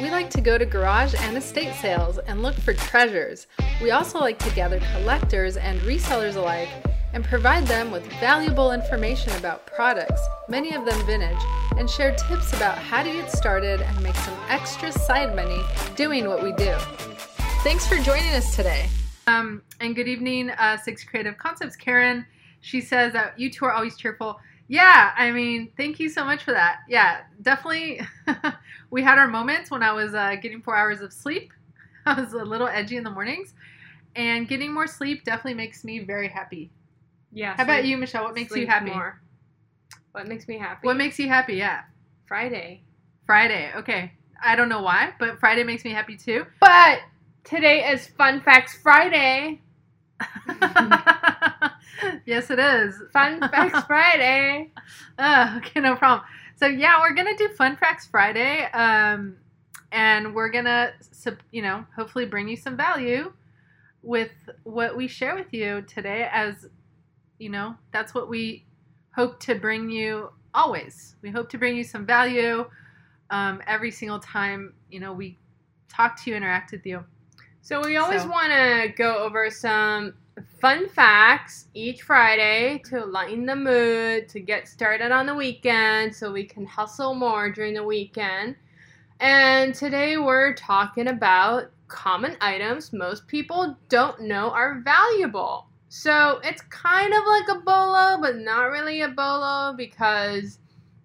We like to go to garage and estate sales and look for treasures. We also like to gather collectors and resellers alike and provide them with valuable information about products, many of them vintage, and share tips about how to get started and make some extra side money doing what we do. Thanks for joining us today. Um, and good evening, uh, Six Creative Concepts. Karen, she says that you two are always cheerful. Yeah, I mean, thank you so much for that. Yeah, definitely. we had our moments when I was uh, getting four hours of sleep. I was a little edgy in the mornings, and getting more sleep definitely makes me very happy. Yeah. How about you, Michelle? What makes you happy? More. What makes me happy? What makes you happy? Yeah, Friday? Friday. Okay, I don't know why, but Friday makes me happy too. But today is Fun Facts Friday. yes, it is. Fun Facts Friday. Oh, okay, no problem. So yeah, we're gonna do Fun Facts Friday, um, and we're gonna, you know, hopefully bring you some value with what we share with you today. As you know, that's what we hope to bring you always. We hope to bring you some value um, every single time you know we talk to you, interact with you. So we always So- want to go over some fun facts each Friday to lighten the mood, to get started on the weekend so we can hustle more during the weekend. And today we're talking about common items most people don't know are valuable. So it's kind of like a bolo, but not really a bolo because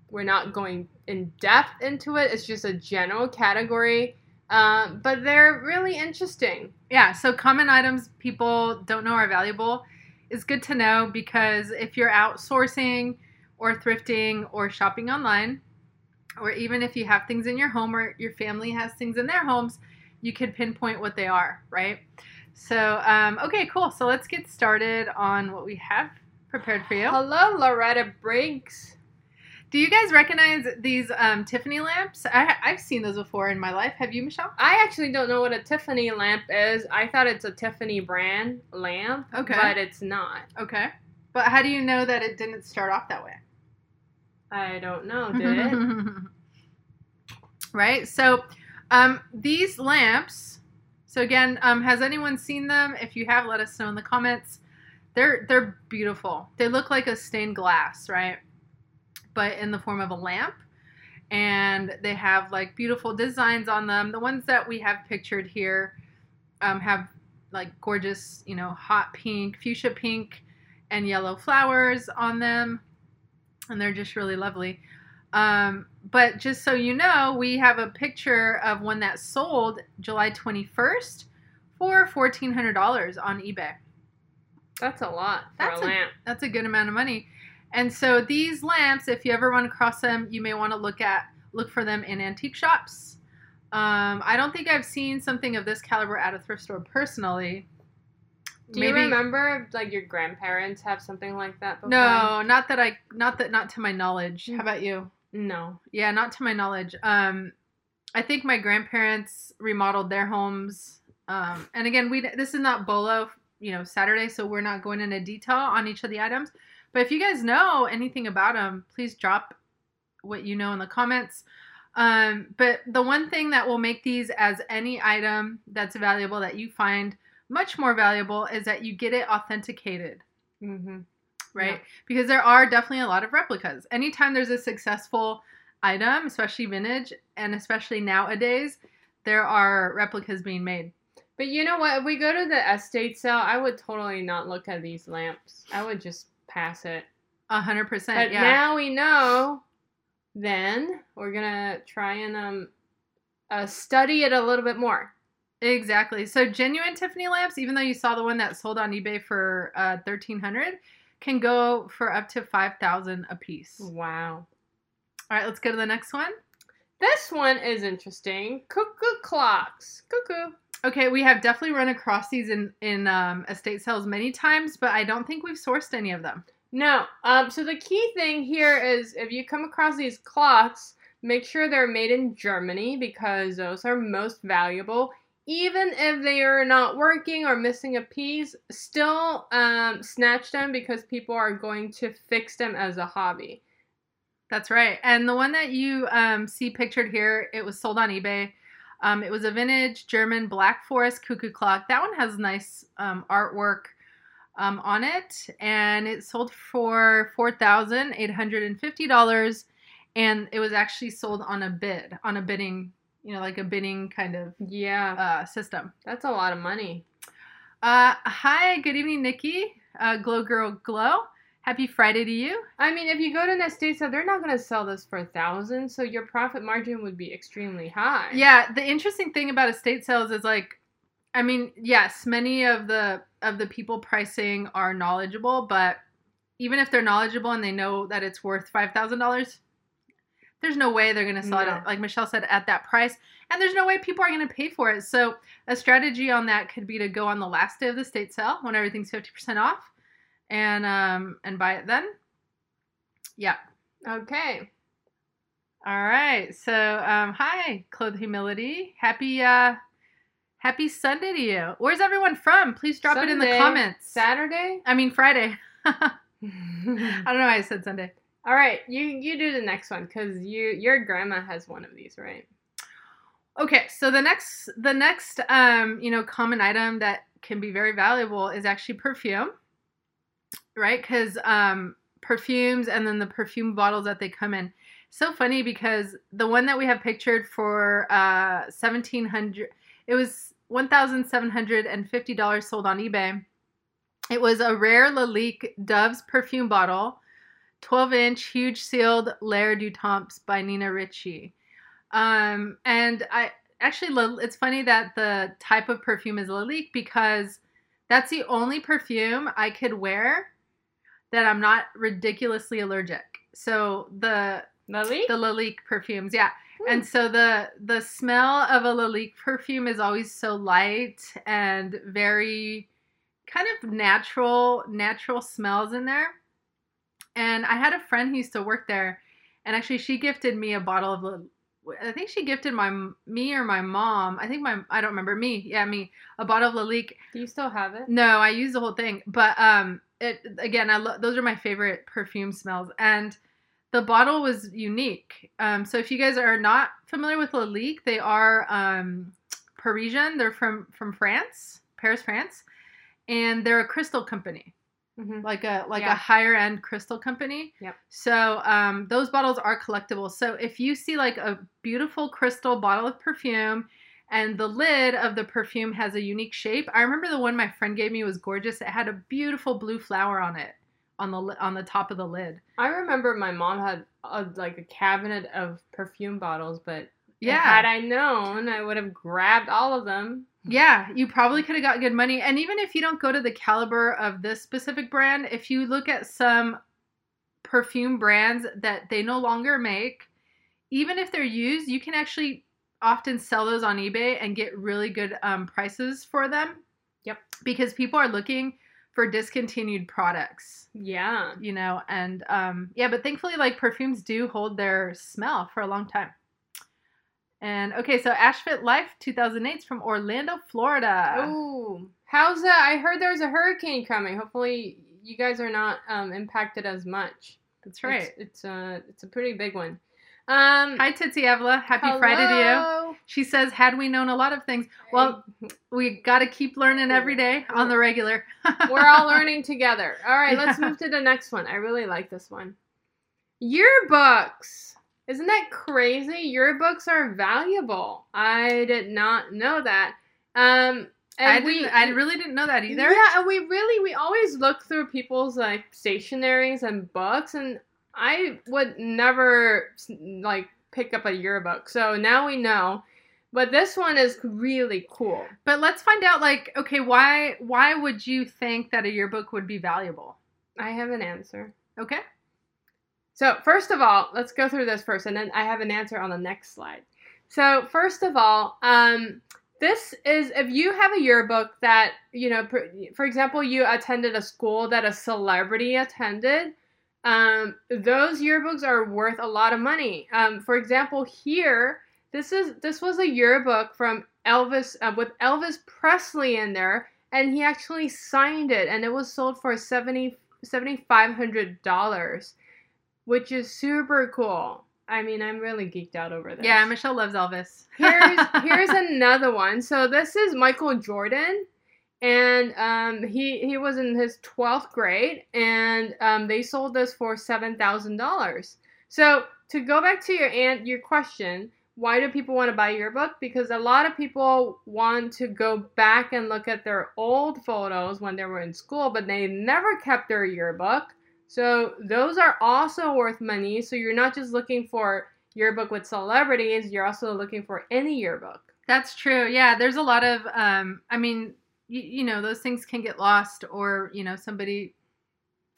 we're not going in depth into it. It's just a general category. Um, but they're really interesting. Yeah, so common items people don't know are valuable is good to know because if you're outsourcing or thrifting or shopping online, or even if you have things in your home or your family has things in their homes, you can pinpoint what they are, right? So, um, okay, cool. So let's get started on what we have prepared for you. Hello, Loretta Briggs. Do you guys recognize these um, Tiffany lamps? I, I've seen those before in my life. Have you, Michelle? I actually don't know what a Tiffany lamp is. I thought it's a Tiffany brand lamp, Okay. but it's not. Okay. But how do you know that it didn't start off that way? I don't know, did it? right? So, um, these lamps. So again, um, has anyone seen them? If you have, let us know in the comments. They're they're beautiful. They look like a stained glass, right? But in the form of a lamp, and they have like beautiful designs on them. The ones that we have pictured here um, have like gorgeous, you know, hot pink, fuchsia pink, and yellow flowers on them, and they're just really lovely. Um, but just so you know, we have a picture of one that sold July 21st for $1,400 on eBay. That's a lot for That's a a- lamp. That's a good amount of money. And so these lamps, if you ever run across them, you may want to look at look for them in antique shops. Um, I don't think I've seen something of this caliber at a thrift store personally. Do you remember like your grandparents have something like that before? No, not that I, not that, not to my knowledge. How about you? No. Yeah, not to my knowledge. Um, I think my grandparents remodeled their homes. Um, and again, we this is not Bolo, you know, Saturday, so we're not going into detail on each of the items. But if you guys know anything about them, please drop what you know in the comments. Um, but the one thing that will make these as any item that's valuable that you find much more valuable is that you get it authenticated Mm-hmm. right? Yeah. Because there are definitely a lot of replicas. Anytime there's a successful item, especially vintage, and especially nowadays, there are replicas being made. But you know what? If we go to the estate sale, I would totally not look at these lamps. I would just pass it. A hundred But percent, yeah. now we know. Then we're gonna try and um, uh, study it a little bit more. exactly. So genuine Tiffany lamps, even though you saw the one that sold on eBay for uh, thirteen hundred, can go for up to five thousand a piece. Wow. All right, let's go to the next one. This one is interesting. Cuckoo clocks. Cuckoo. Okay, we have definitely run across these in in um, estate sales many times, but I don't think we've sourced any of them. No. Um. So the key thing here is if you come across these clocks, make sure they're made in Germany because those are most valuable. Even if they are not working or missing a piece, still um, snatch them because people are going to fix them as a hobby. That's right. And the one that you um, see pictured here, it was sold on eBay. Um, it was a vintage German Black Forest cuckoo clock. That one has nice um, artwork um, on it, and it sold for four thousand eight hundred and fifty dollars. And it was actually sold on a bid, on a bidding, you know, like a bidding kind of Yeah, uh, system. that's a lot of money. Uh, hi, good evening, Nikki. Uh, Glow Girl Glow. Happy Friday to you. I mean, if you go to an estate sale, they're not going to sell this for a thousand, so your profit margin would be extremely high. Yeah, the interesting thing about estate sales is like, I mean, yes, many of the of the people pricing are knowledgeable, but even if they're knowledgeable and they know that it's worth five thousand dollars, there's no way they're gonna sell No. it like Michelle said at that price, and there's no way people are gonna pay for it. So a strategy on that could be to go on the last day of the estate sale when everything's fifty percent off, and um and buy it then. Yeah. Okay. All right. So, um, hi, Clothed Humility. Happy, uh, happy Sunday to you. Where's everyone from? Please drop it in the comments. Saturday. I mean Friday. I don't know why I said Sunday. All right, you you do the next one because you your grandma has one of these, right? Okay, so the next, the next, um, you know, common item that can be very valuable is actually perfume, right? Because um, perfumes and then the perfume bottles that they come in. So funny because the one that we have pictured for uh, seventeen hundred, it was one thousand seven hundred and fifty dollars sold on eBay. It was a rare Lalique Dove's perfume bottle, twelve inch, huge sealed L'air du Temps by Nina Ricci. Um, and I actually, it's funny that the type of perfume is Lalique because that's the only perfume I could wear that I'm not ridiculously allergic. So the Lily. the Lalique perfumes, yeah. Hmm. And so the the smell of a Lalique perfume is always so light and very kind of natural natural smells in there. And I had a friend who used to work there, and actually she gifted me a bottle of. I think she gifted my me or my mom. I think my I don't remember me. Yeah, me a bottle of Lalique. do you still have it? No, I use the whole thing, but um, it again, I lo- those are my favorite perfume smells, and the bottle was unique. Um, so if you guys are not familiar with Lalique, they are um Parisian. They're from from France, Paris, France, and they're a crystal company Mhm. like a like Yeah. a higher end crystal company. Yep. So um, those bottles are collectible. So if you see like a beautiful crystal bottle of perfume, and the lid of the perfume has a unique shape. I remember the one my friend gave me was gorgeous. It had a beautiful blue flower on it on the on the top of the lid. I remember my mom had a, like a cabinet of perfume bottles, but Yeah. had I known, I would have grabbed all of them. Yeah, you probably could have got good money. And even if you don't go to the caliber of this specific brand, if you look at some perfume brands that they no longer make, even if they're used, you can actually often sell those on eBay and get really good um, prices for them. Yep. Because people are looking for discontinued products, Yeah. you know, and um, yeah, but thankfully, like perfumes do hold their smell for a long time. And okay, so Ashfit Life 2008 is from Orlando, Florida. Ooh, how's that? I heard there's a hurricane coming. Hopefully, you guys are not um, impacted as much. That's right. It's, it's a it's a pretty big one. Um, Hi, Tootsie Avila. Happy Friday to you. hello. She says, had we known a lot of things, well, we got to keep learning every day on the regular. we're all learning together. All right, let's move to the next one. I really like this one. Yearbooks. Isn't that crazy? Yearbooks are valuable. I did not know that. Um, and I, we, didn't, I really didn't know that either. Yeah, and we really we always look through people's like stationaries and books, and I would never like pick up a yearbook. So now we know. But this one is really cool. But let's find out, like, okay, why why would you think that a yearbook would be valuable? I have an answer. Okay. So, first of all, let's go through this first, and then I have an answer on the next slide. So, first of all, um, this is if you have a yearbook that, you know, for, example, you attended a school that a celebrity attended, um, those yearbooks are worth a lot of money. Um, for example, here, this is this was a yearbook from Elvis uh, with Elvis Presley in there, and he actually signed it, and it was sold for seventy seventy five hundred dollars which is super cool. I mean, I'm really geeked out over this. Yeah, Michelle loves Elvis. here's here's another one. So this is Michael Jordan, and um, he he was in his twelfth grade, and um, they sold this for seven thousand dollars. So to go back to your aunt, your question, why do people want to buy a yearbook? Because a lot of people want to go back and look at their old photos when they were in school, but they never kept their yearbook. So those are also worth money. So you're not just looking for yearbook with celebrities, you're also looking for any yearbook. That's true. Yeah, there's a lot of um I mean, you, you know, those things can get lost or, you know, somebody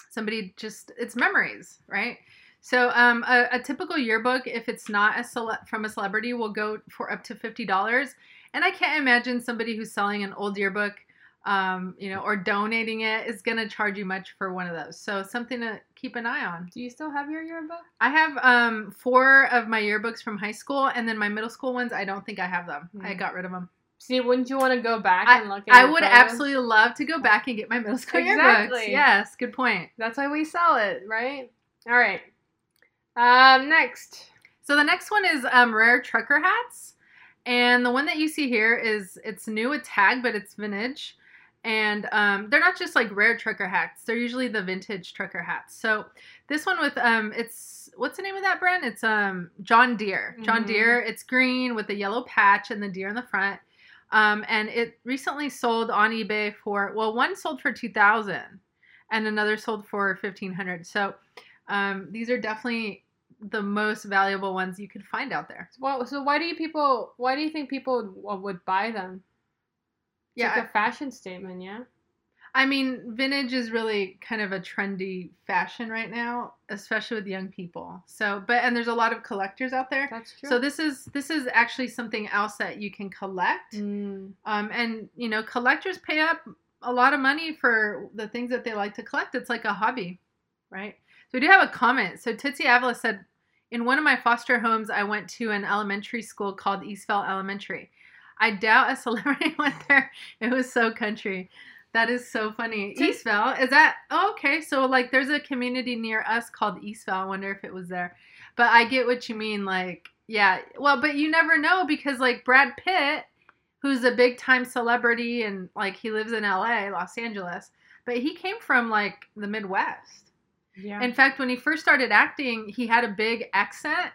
somebody just it's memories, right? So um a, a typical yearbook if it's not a cele- from a celebrity will go for up to $50. And I can't imagine somebody who's selling an old yearbook um, you know, or donating it is going to charge you much for one of those. So something to keep an eye on. Do you still have your yearbook? I have um, four of my yearbooks from high school, and then my middle school ones. I don't think I have them. I Hmm. got rid of them. See, wouldn't you want to go back I, and look at I would photos? absolutely love to go back and get my middle school Exactly. yearbooks. Yes, good point. That's why we sell it, right? All right. Um, next. So the next one is um, rare trucker hats, and the one that you see here is it's new with tag, but it's vintage, and um, they're not just like rare trucker hats. They're usually the vintage trucker hats. So this one with um, it's what's the name of that brand? It's um John Deere. John Mhm. Deere. It's green with a yellow patch and the deer in the front. Um, and it recently sold on eBay for well, one sold for two thousand, and another sold for fifteen hundred. So um, these are definitely the most valuable ones you could find out there. Well, so why do you people? Why do you think people would buy them? It's Yeah, like a fashion statement, yeah. I mean, vintage is really kind of a trendy fashion right now, especially with young people. So, but and there's a lot of collectors out there. That's true. So this is this is actually something else that you can collect. Mm. Um, and you know, collectors pay up a lot of money for the things that they like to collect. It's like a hobby, right? So we do have a comment. So Tootsie Avila said, in one of my foster homes, I went to an elementary school called Eastvale Elementary. I doubt a celebrity went there. It was so country. That is so funny. Eastvale is that? Oh, okay. So like, there's a community near us called Eastvale. I wonder if it was there. But I get what you mean. Like, yeah. Well, but you never know because like Brad Pitt who's a big time celebrity and like he lives in LA, Los Angeles, but he came from like the Midwest. Yeah. In fact, when he first started acting, he had a big accent.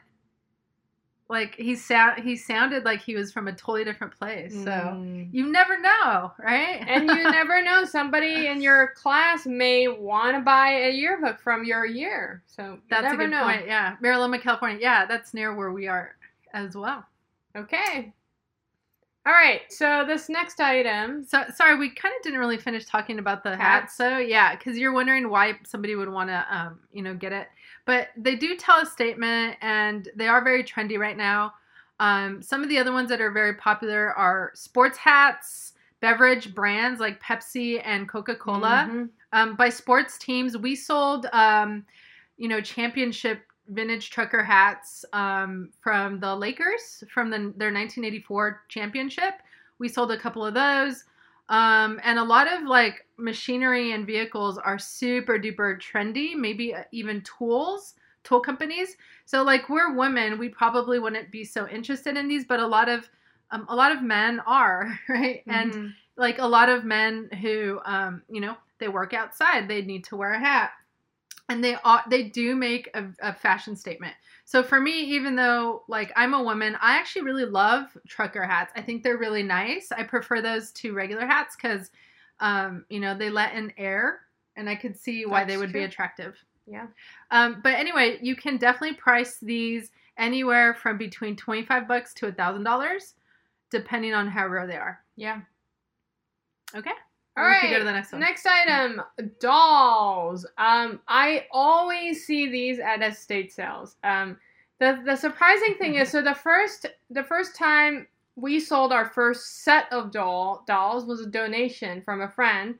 Like he sound he sounded like he was from a totally different place. So Mm. you never know, right? and you never know somebody in your class may want to buy a yearbook from your year so that's a good know point. Yeah, Marilyn, California. Yeah, that's near where we are as well. okay all right so this next item So sorry, we kind of didn't really finish talking about the hat. Hats? So yeah, because you're wondering why somebody would want to, um, you know, get it. But they do tell a statement, and they are very trendy right now. Um, some of the other ones that are very popular are sports hats, beverage brands like Pepsi and Coca Cola. Mhm. Um, by sports teams, we sold, um, you know, championship vintage trucker hats um, from the Lakers from the, their 1984 championship. We sold a couple of those. Um, and a lot of like machinery and vehicles are super duper trendy, maybe uh, even tools, tool companies. So like we're women, we probably wouldn't be so interested in these, but a lot of um, a lot of men are, right? And Mhm. like a lot of men who um you know they work outside they need to wear a hat and they are they do make a, a fashion statement so for me even though like i'm a woman i actually really love trucker hats. I think they're really nice. I prefer those to regular hats because um you know they let in air and i could see why they That's would be attractive. Yeah. Um, but anyway, you can definitely price these anywhere from between twenty five bucks to a thousand dollars, depending on how rare they are. yeah. Okay. All We go to the next one. next item dolls um i always see these at estate sales um the the surprising thing is so the first the first time we sold our first set of doll dolls was a donation from a friend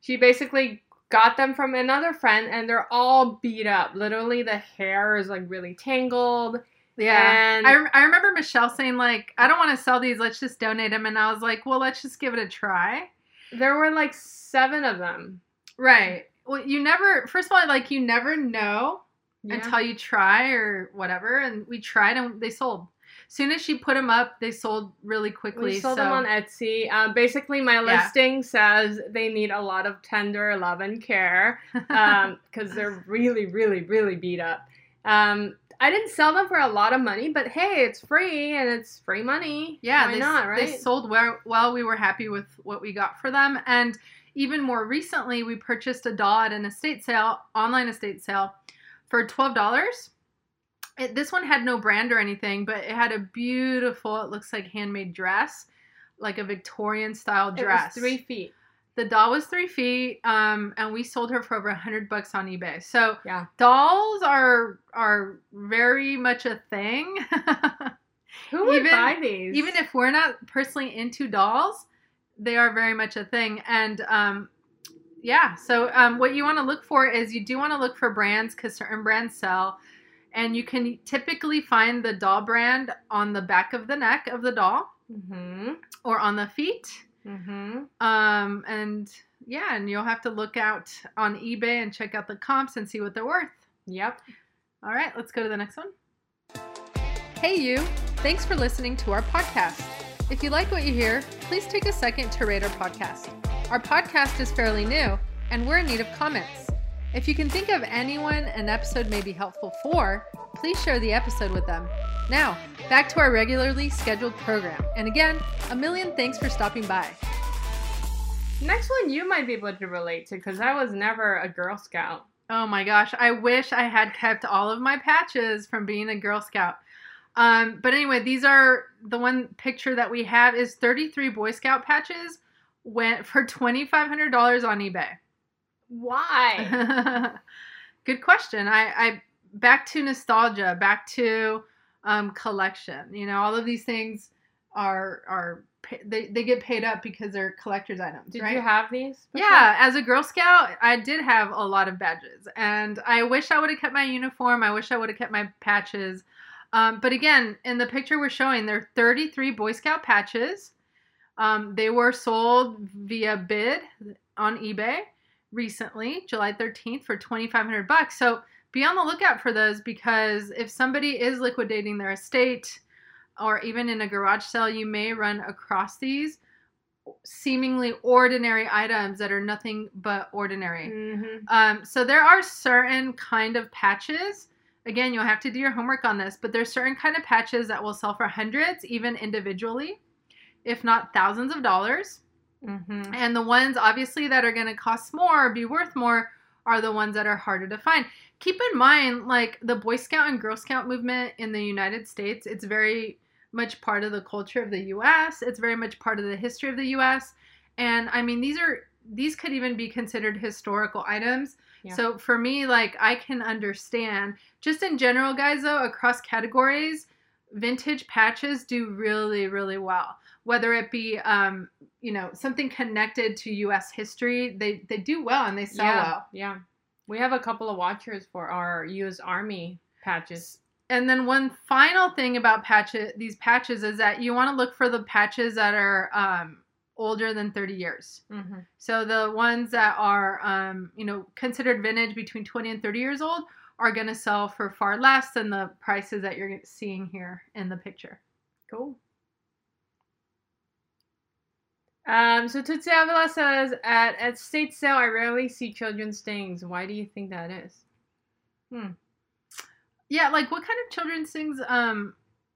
she basically got them from another friend and they're all beat up literally the hair is like really tangled Yeah. and I, I remember Michelle saying like, I don't want to sell these. Let's just donate them. And I was like, well, let's just give it a try. There were like seven of them Right. Well, you never. First of all, like you never know Yeah. until you try or whatever. And we tried and they sold. soon as she put them up, they sold really quickly. We sold so them on Etsy. Um, basically, my Yeah. listing says they need a lot of tender love and care because they're really, really, really beat up. Um, I didn't sell them for a lot of money, but hey, it's free and it's free money. yeah, why they, not? they sold well. Well, we were happy with what we got for them, and even more recently, we purchased a doll at an estate sale, online estate sale, for twelve dollars. This one had no brand or anything, but it had a beautiful, it looks like handmade dress, like a Victorian style It dress. was three feet. The doll was three feet, um, and we sold her for over a hundred bucks on eBay. So Yeah. dolls are are very much a thing. Who would Even- buy these? Even if we're not personally into dolls, they are very much a thing. And um, yeah, so um, what you want to look for is you do want to look for brands because certain brands sell, and you can typically find the doll brand on the back of the neck of the doll Mm-hmm. or on the feet. Mm-hmm. Um, and yeah, and you'll have to look out on eBay and check out the comps and see what they're worth. Yep. All right, let's go to the next one. Hey, you. Thanks for listening to our podcast. If you like what you hear, please take a second to rate our podcast. Our podcast is fairly new, and we're in need of comments. If you can think of anyone an episode may be helpful for, please share the episode with them. Now, back to our regularly scheduled program. And again, a million thanks for stopping by. Next one you might be able to relate to because I was never a Girl Scout. Oh my gosh, I wish I had kept all of my patches from being a Girl Scout. Um, but anyway, these are the one picture that we have is 33 Boy Scout patches went for $2,500 on eBay. Why? Good question. I, I back to nostalgia, back to um, collection. You know, all of these things are are they, they get paid up because they're collector's items. Did right? you have these? before? Yeah, as a Girl Scout, I did have a lot of badges, and I wish I would have kept my uniform. I wish I would have kept my patches. Um, but again, in the picture we're showing, there are 33 Boy Scout patches. Um, they were sold via bid on eBay recently, July 13th, for 2,500 bucks. So be on the lookout for those because if somebody is liquidating their estate, or even in a garage sale, you may run across these seemingly ordinary items that are nothing but ordinary. Mhm. Um, so there are certain kind of patches. Again, you'll have to do your homework on this, but there's certain kind of patches that will sell for hundreds, even individually, if not thousands of dollars. Mhm. And the ones obviously that are going to cost more, or be worth more, are the ones that are harder to find. Keep in mind, like the Boy Scout and Girl Scout movement in the United States, it's very much part of the culture of the US. It's very much part of the history of the US. And I mean, these are these could even be considered historical items. Yeah. So for me, like I can understand. Just in general, guys, though, across categories, vintage patches do really, really well. Whether it be, um, you know, something connected to U.S. history, they they do well and they sell yeah. well. Yeah. We have a couple of watchers for our U.S. Army patches. And then one final thing about patches, these patches, is that you want to look for the patches that are um, older than 30 years. Mm-hmm. So the ones that are, um, you know, considered vintage between 20 and 30 years old are going to sell for far less than the prices that you're seeing here in the picture. Cool. Um, so Tootsie Avila says, at, at state sale, I rarely see children's things. Why do you think that is? Hmm. Yeah, like what kind of children's things um,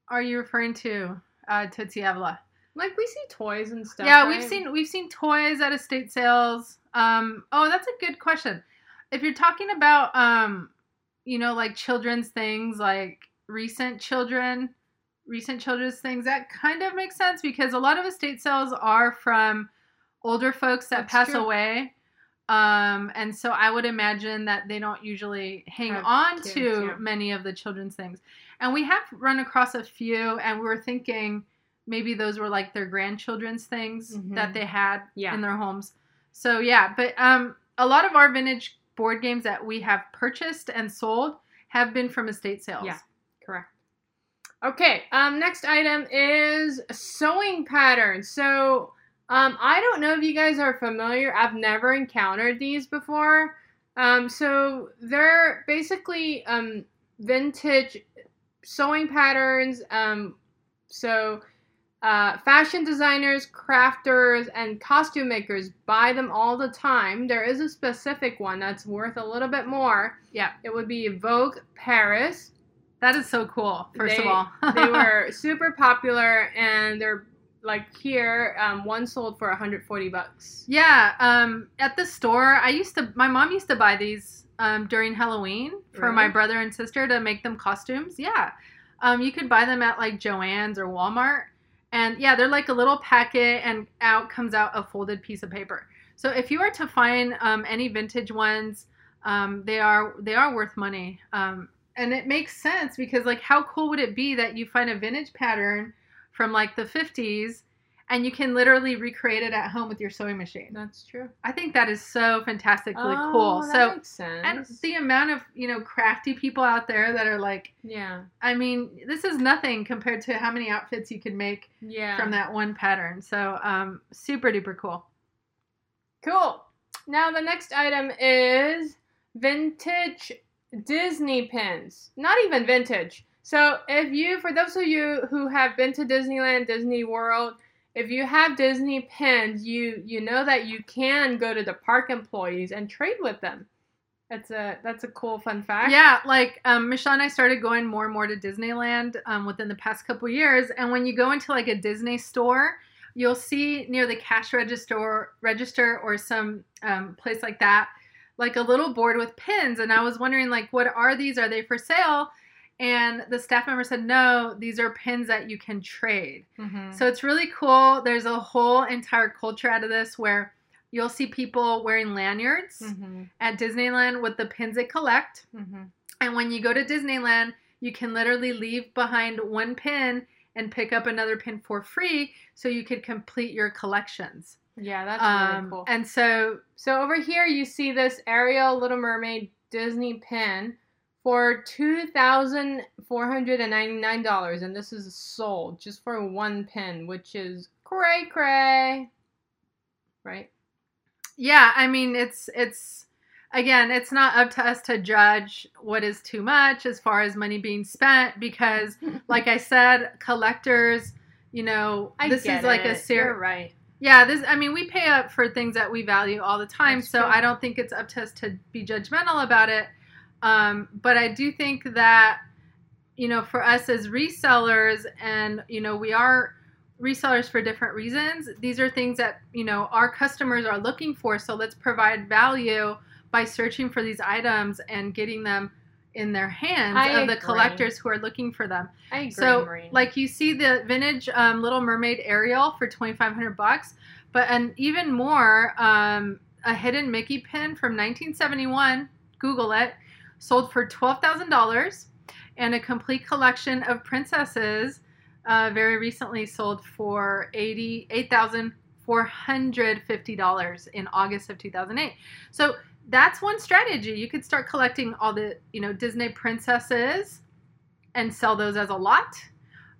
are you referring to, uh, Tootsie Avila? Like we see toys and stuff. yeah, we've seen we've seen toys at estate sales. Um, oh, that's a good question. If you're talking about, um, you know, like children's things, like recent children, recent children's things, that kind of makes sense because a lot of estate sales are from older folks that That's pass true. away. Um, and so I would imagine that they don't usually hang Have on kids, to yeah. many of the children's things. And we have run across a few, and we were thinking maybe those were like their grandchildren's things Mhm. that they had Yeah. in their homes. So yeah, but um, a lot of our vintage board games that we have purchased and sold have been from estate sales. Yeah. Okay. Um, next item is sewing patterns. So, um, I don't know if you guys are familiar. I've never encountered these before. Um, so they're basically um, vintage sewing patterns. Um, so uh, fashion designers, crafters, and costume makers buy them all the time. There is a specific one that's worth a little bit more. Yeah. It would be Vogue Paris. That is so cool. First They- of all, They were super popular, and they're like here. Um, one sold for 140 bucks. Yeah, um, at the store, I used to. My mom used to buy these um, during Halloween for my brother and sister to make them costumes. Yeah, um, you could buy them at like Joann's or Walmart, and yeah, they're like a little packet, and out comes out a folded piece of paper. So if you are to find um, any vintage ones, um, they are they are worth money, um, and it makes sense because like how cool would it be that you find a vintage pattern from like the 50s and you can literally recreate it at home with your sewing machine. That's true. I think that is so fantastically Oh, cool. that So makes sense. and the amount of, you know, crafty people out there that are like, yeah, I mean, this is nothing compared to how many outfits you could make yeah. from that one pattern. So, um super duper cool. Cool. Now the next item is vintage Disney pins. Not even vintage. So if you, for those of you who have been to Disneyland, Disney World, if you have Disney pins, you you know that you can go to the park employees and trade with them. That's a that's a cool fun fact. Yeah, like um, Michelle and I started going more and more to Disneyland um, within the past couple years, and when you go into like a Disney store, you'll see near the cash register, register or some um, place like that, like a little board with pins. And I was wondering, like, what are these? Are they for sale? And the staff member said, no, these are pins that you can trade. Mhm. So it's really cool. There's a whole entire culture out of this where you'll see people wearing lanyards Mhm. at Disneyland with the pins they collect. Mhm. And when you go to Disneyland, you can literally leave behind one pin and pick up another pin for free so you could complete your collections. Yeah, that's Um, really cool. And so, So over here you see this Ariel Little Mermaid Disney pin for two thousand four hundred and ninety nine dollars, and this is sold just for one pin, which is cray cray. Right? yeah, I mean, it's, it's, again, it's not up to us to judge what is too much as far as money being spent because, like I said, collectors, you know, I this is like a it. You're right. Yeah, this I mean we pay up for things that we value all the time, That's so true. I don't think it's up to us to be judgmental about it. Um, but I do think that you know, for us as resellers and you know, we are resellers for different reasons. These are things that, you know, our customers are looking for, so let's provide value by searching for these items and getting them in their hands I of the collectors who are looking for them. I agree, So, like you see the vintage um, Little Mermaid Ariel for twenty five hundred bucks, but an even more um, a hidden Mickey pin from nineteen seventy one. Google it. Sold for twelve thousand dollars, and a complete collection of princesses. Uh, very recently sold for eighty eight thousand four hundred fifty dollars in August of two thousand eight. So that's one strategy. You could start collecting all the you know Disney princesses and sell those as a lot.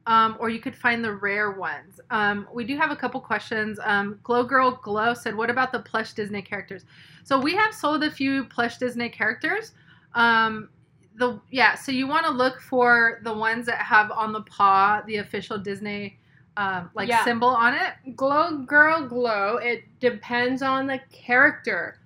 Um, or you could find the rare ones. Um, we do have a couple questions. Um, Glow Girl Glow said, "What about the plush Disney characters?" So we have sold a few plush Disney characters. Um, the yeah, so you want to look for the ones that have on the paw the official Disney um, like Yeah. symbol on it. Glow Girl Glow, it depends on the character.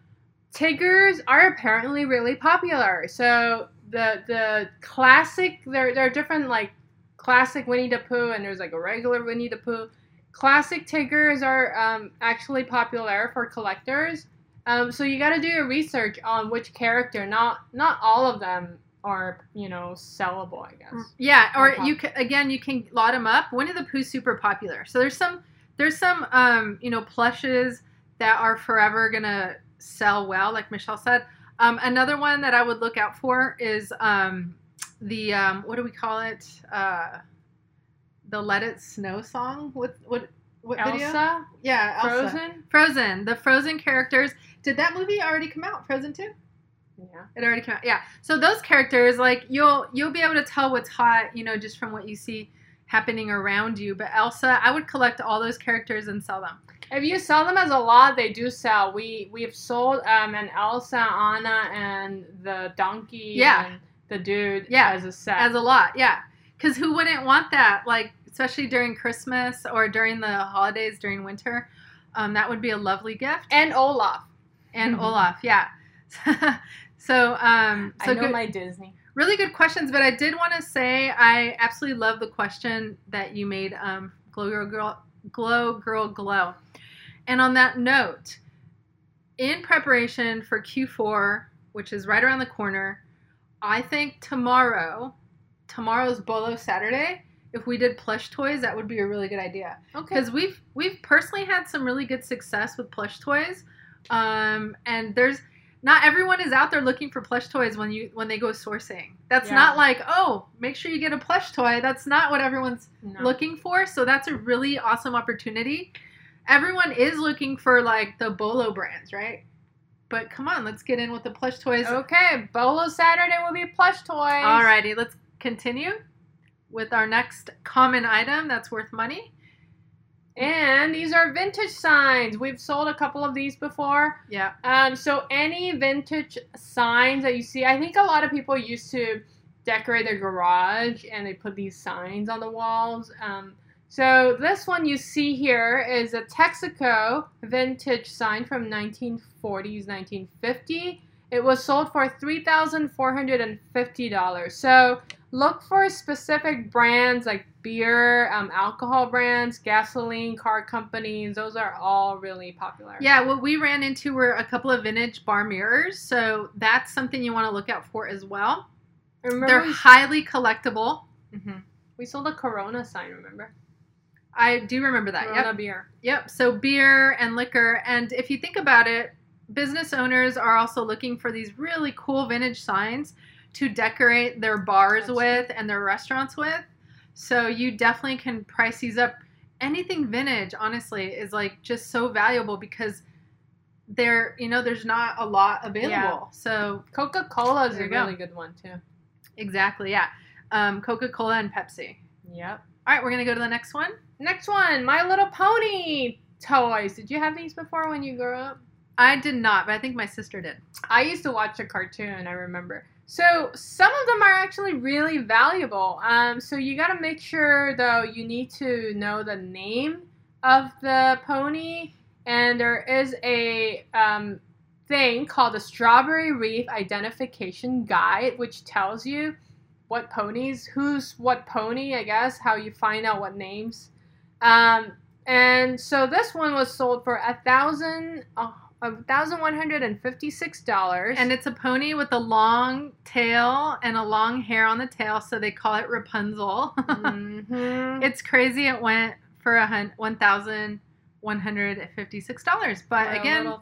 Tiggers are apparently really popular. So the the classic there there are different like classic Winnie the Pooh and there's like a regular Winnie the Pooh. Classic Tiggers are um, actually popular for collectors. Um, so you got to do your research on which character. Not not all of them are you know sellable. I guess. Yeah, or you can again you can lot them up. Winnie the Pooh's super popular. So there's some there's some um, you know plushes that are forever gonna sell well, like Michelle said. Um, another one that I would look out for is um, the um, what do we call it? Uh, the Let It Snow song. What what what video? Elsa, Yeah, Elsa. Frozen. Frozen. The Frozen characters. Did that movie already come out? Frozen two. Yeah. It already came out. Yeah. So those characters, like you'll you'll be able to tell what's hot, you know, just from what you see happening around you. But Elsa, I would collect all those characters and sell them. If you sell them as a lot, they do sell. We we've sold um an Elsa, Anna, and the donkey. Yeah. And the dude. Yeah, As a set. As a lot, yeah. Because who wouldn't want that? Like, especially during Christmas or during the holidays during winter. Um, that would be a lovely gift. and Olaf. And Olaf, yeah. so, um, so I know good, my Disney. Really good questions. But I did want to say I absolutely love the question that you made, um, Glow Girl Girl, Glow Girl Glow. And on that note, in preparation for Q4, which is right around the corner, I think tomorrow, tomorrow's Bolo Saturday, if we did plush toys, that would be a really good idea Okay. because we've we've personally had some really good success with plush toys um, and there's not everyone is out there looking for plush toys when you when they go sourcing that's Yeah. not like oh make sure you get a plush toy that's not what everyone's No. looking for so that's a really awesome opportunity everyone is looking for like the bolo brands right but come on let's get in with the plush toys Okay. Bolo Saturday will be plush toys. alrighty let's continue with our next common item that's worth money And these are vintage signs. We've sold a couple of these before. yeah Um, so any vintage signs that you see, I think a lot of people used to decorate their garage and they put these signs on the walls. Um, so this one you see here is a Texaco vintage sign from 1940s, 1950. It was sold for three thousand four hundred and fifty dollars. So look for specific brands like beer, um, alcohol brands, gasoline, car companies. Those are all really popular. Yeah, what we ran into were a couple of vintage bar mirrors, so that's something you want to look out for as well. Remember They're we, highly collectible. Mhm. we sold a Corona sign. Remember I do remember that. Corona Yep. beer. Yep. So beer and liquor, and if you think about it, business owners are also looking for these really cool vintage signs to decorate their bars with and their restaurants with. So you definitely can price these up. Anything vintage, honestly, is like just so valuable because there, you know, there's not a lot available. So Coca Cola is a go. really good one too. Exactly, yeah. Um, Coca Cola and Pepsi. Yep. All right, we're going to go to the next one. Next one, My Little Pony toys. Did you have these before when you grew up? I did not, but I think my sister did. I used to watch a cartoon, I remember. So some of them are actually really valuable. Um, so you got to make sure though you need to know the name of the pony, and there is a um, thing called the Strawberry Reef Identification Guide, which tells you what ponies, who's what pony, I guess, how you find out what names. Um, and so this one was sold for a thousand. Oh, $1,156. And it's a pony with a long tail and a long hair on the tail, so they call it Rapunzel. Mhm. it's crazy. It went for a hun- one thousand one hundred and fifty-six dollars. But A again.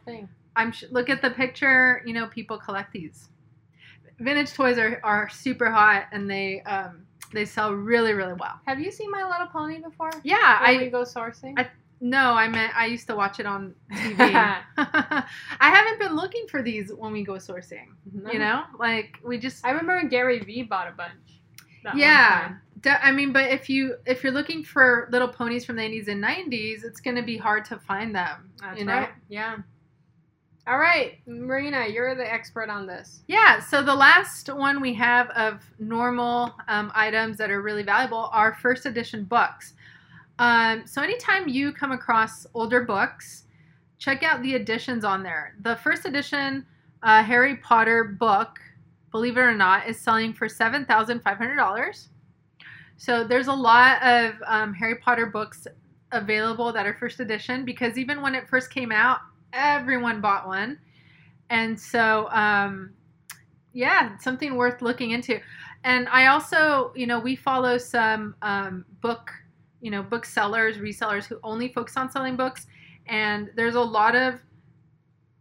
I'm sh- look at the picture. You know, people collect these. Vintage toys are, are super hot, and they um, they sell really really well. Have you seen My Little Pony before? Yeah, When I we go sourcing. I- no, I meant I used to watch it on TV. I haven't been looking for these when we go sourcing. No. You know, like we just I remember Gary Vee bought a bunch. yeah. De- I mean, but if you if you're looking for little ponies from the 80s and 90s, it's going to be hard to find them. That's you know? right. Yeah. All right, Marina, you're the expert on this. Yeah. So the last one we have of normal um, items that are really valuable are first edition books. Um, so anytime you come across older books, check out the editions on there. The first edition uh, Harry Potter book, believe it or not, is selling for seven thousand five hundred dollars. So there's a lot of um, Harry Potter books available that are first edition because even when it first came out, everyone bought one, and so um, yeah, something worth looking into. And I also, you know, we follow some um, book, you know, booksellers, resellers who only focus on selling books, and there's a lot of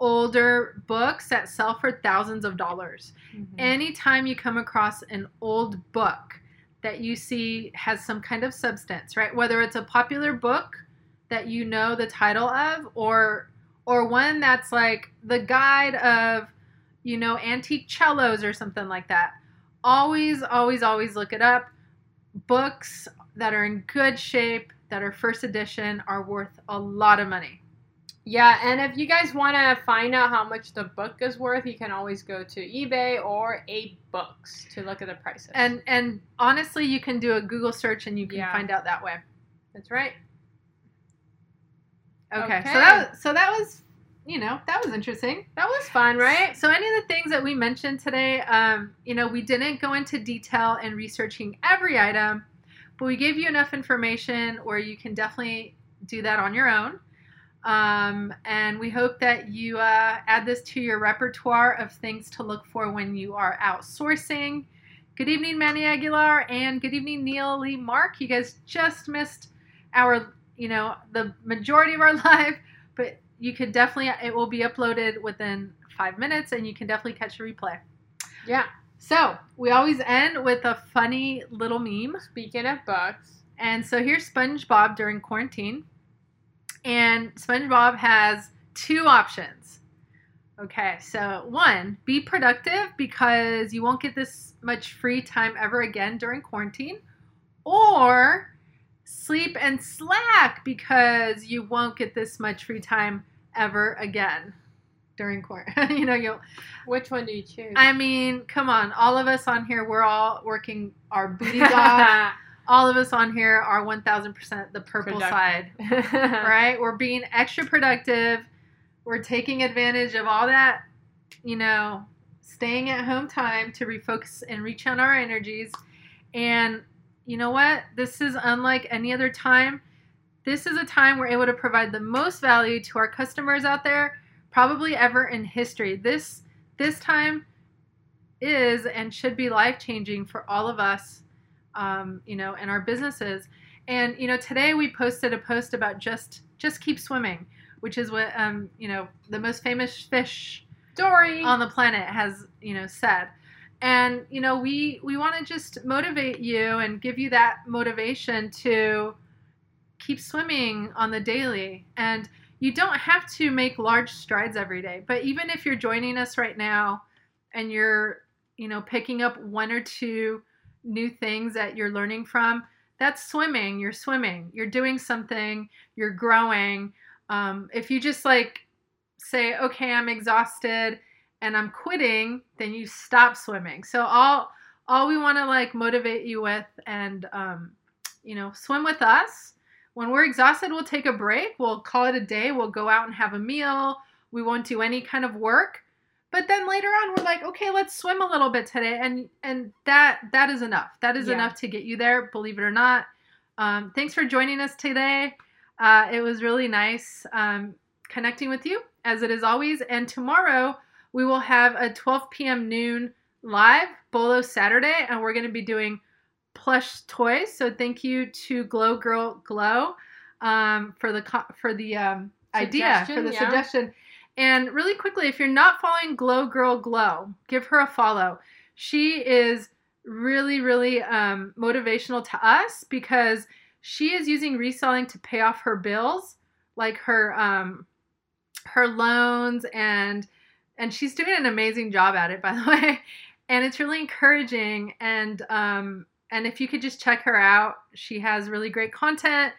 older books that sell for thousands of dollars. Mm-hmm. Anytime you come across an old book that you see has some kind of substance, right? Whether it's a popular book that you know the title of or or one that's like the guide of you know antique cellos or something like that. Always always always look it up. Books that are in good shape, that are first edition, are worth a lot of money. Yeah, and if you guys want to find out how much the book is worth, you can always go to eBay or Eight Books to look at the prices. And and honestly, you can do a Google search and you can Yeah. find out that way. that's right. Okay, Okay. so that so that was you know that was interesting. That was fun, right? So any of the things that we mentioned today, um, you know, we didn't go into detail in researching every item, but we gave you enough information where you can definitely do that on your own. Um, and we hope that you uh, add this to your repertoire of things to look for when you are outsourcing. Good evening, Manny Aguilar, and good evening, Neil Lee Mark. You guys just missed our, you know, the majority of our live, you could definitely, it will be uploaded within five minutes, and you can definitely catch a replay. Yeah. So we always end with a funny little meme. Speaking of books, And so here's SpongeBob during quarantine. And SpongeBob has two options. Okay, so one, be productive because you won't get this much free time ever again during quarantine. Or sleep and slack because you won't get this much free time ever again during quarantine. you know, you'll which one do you choose? I mean, come on, all of us on here, we're all working our booties off all of us on here are 1000% the purple side, right? We're being extra productive. We're taking advantage of all that, you know, staying at home time to refocus and reach on our energies. And you know what? This is unlike any other time. This is a time we're able to provide the most value to our customers out there, probably ever in history. This this time is and should be life changing for all of us um, you know, and our businesses. And you know, today we posted a post about just just keep swimming, which is what um, you know the most famous fish Dory. on the planet has you know said. And you know, we we want to just motivate you and give you that motivation to keep swimming on the daily. And you don't have to make large strides every day, but even if you're joining us right now and you're you know picking up one or two new things that you're learning from that's swimming. You're swimming. You're doing something. You're growing. Um, if you just like say okay i'm exhausted and i'm quitting then you stop swimming. So all all we want to like motivate you with and um, you know swim with us. When we're exhausted we'll take a break. We'll call it a day. We'll go out and have a meal. We won't do any kind of work. But then later on we're like okay let's swim a little bit today and and that that is enough. That is Yeah. enough to get you there believe it or not. Um, thanks for joining us today. Uh, it was really nice um, connecting with you as it is always. And tomorrow we will have a 12 p.m noon live bolo saturday and we're going to be doing plush toys so thank you to glow girl glow um, for the for the um, idea for the yeah. suggestion and really quickly, if you're not following Glow Girl Glow, give her a follow. She is really, really um, motivational to us because she is using reselling to pay off her bills, like her um, her loans, and and she's doing an amazing job at it, by the way. And it's really encouraging. And um, and if you could just check her out, she has really great content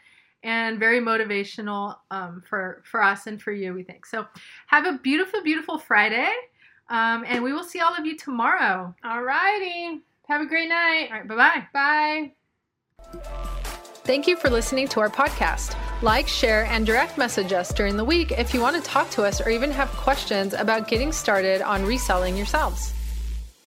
and very motivational um, for for us and for you. We think so. Have a beautiful, beautiful Friday, um, and we will see all of you tomorrow. Alrighty. Have a great night. All right, bye bye. Bye. Thank you for listening to our podcast. Like, share, and direct message us during the week if you want to talk to us or even have questions about getting started on reselling yourselves.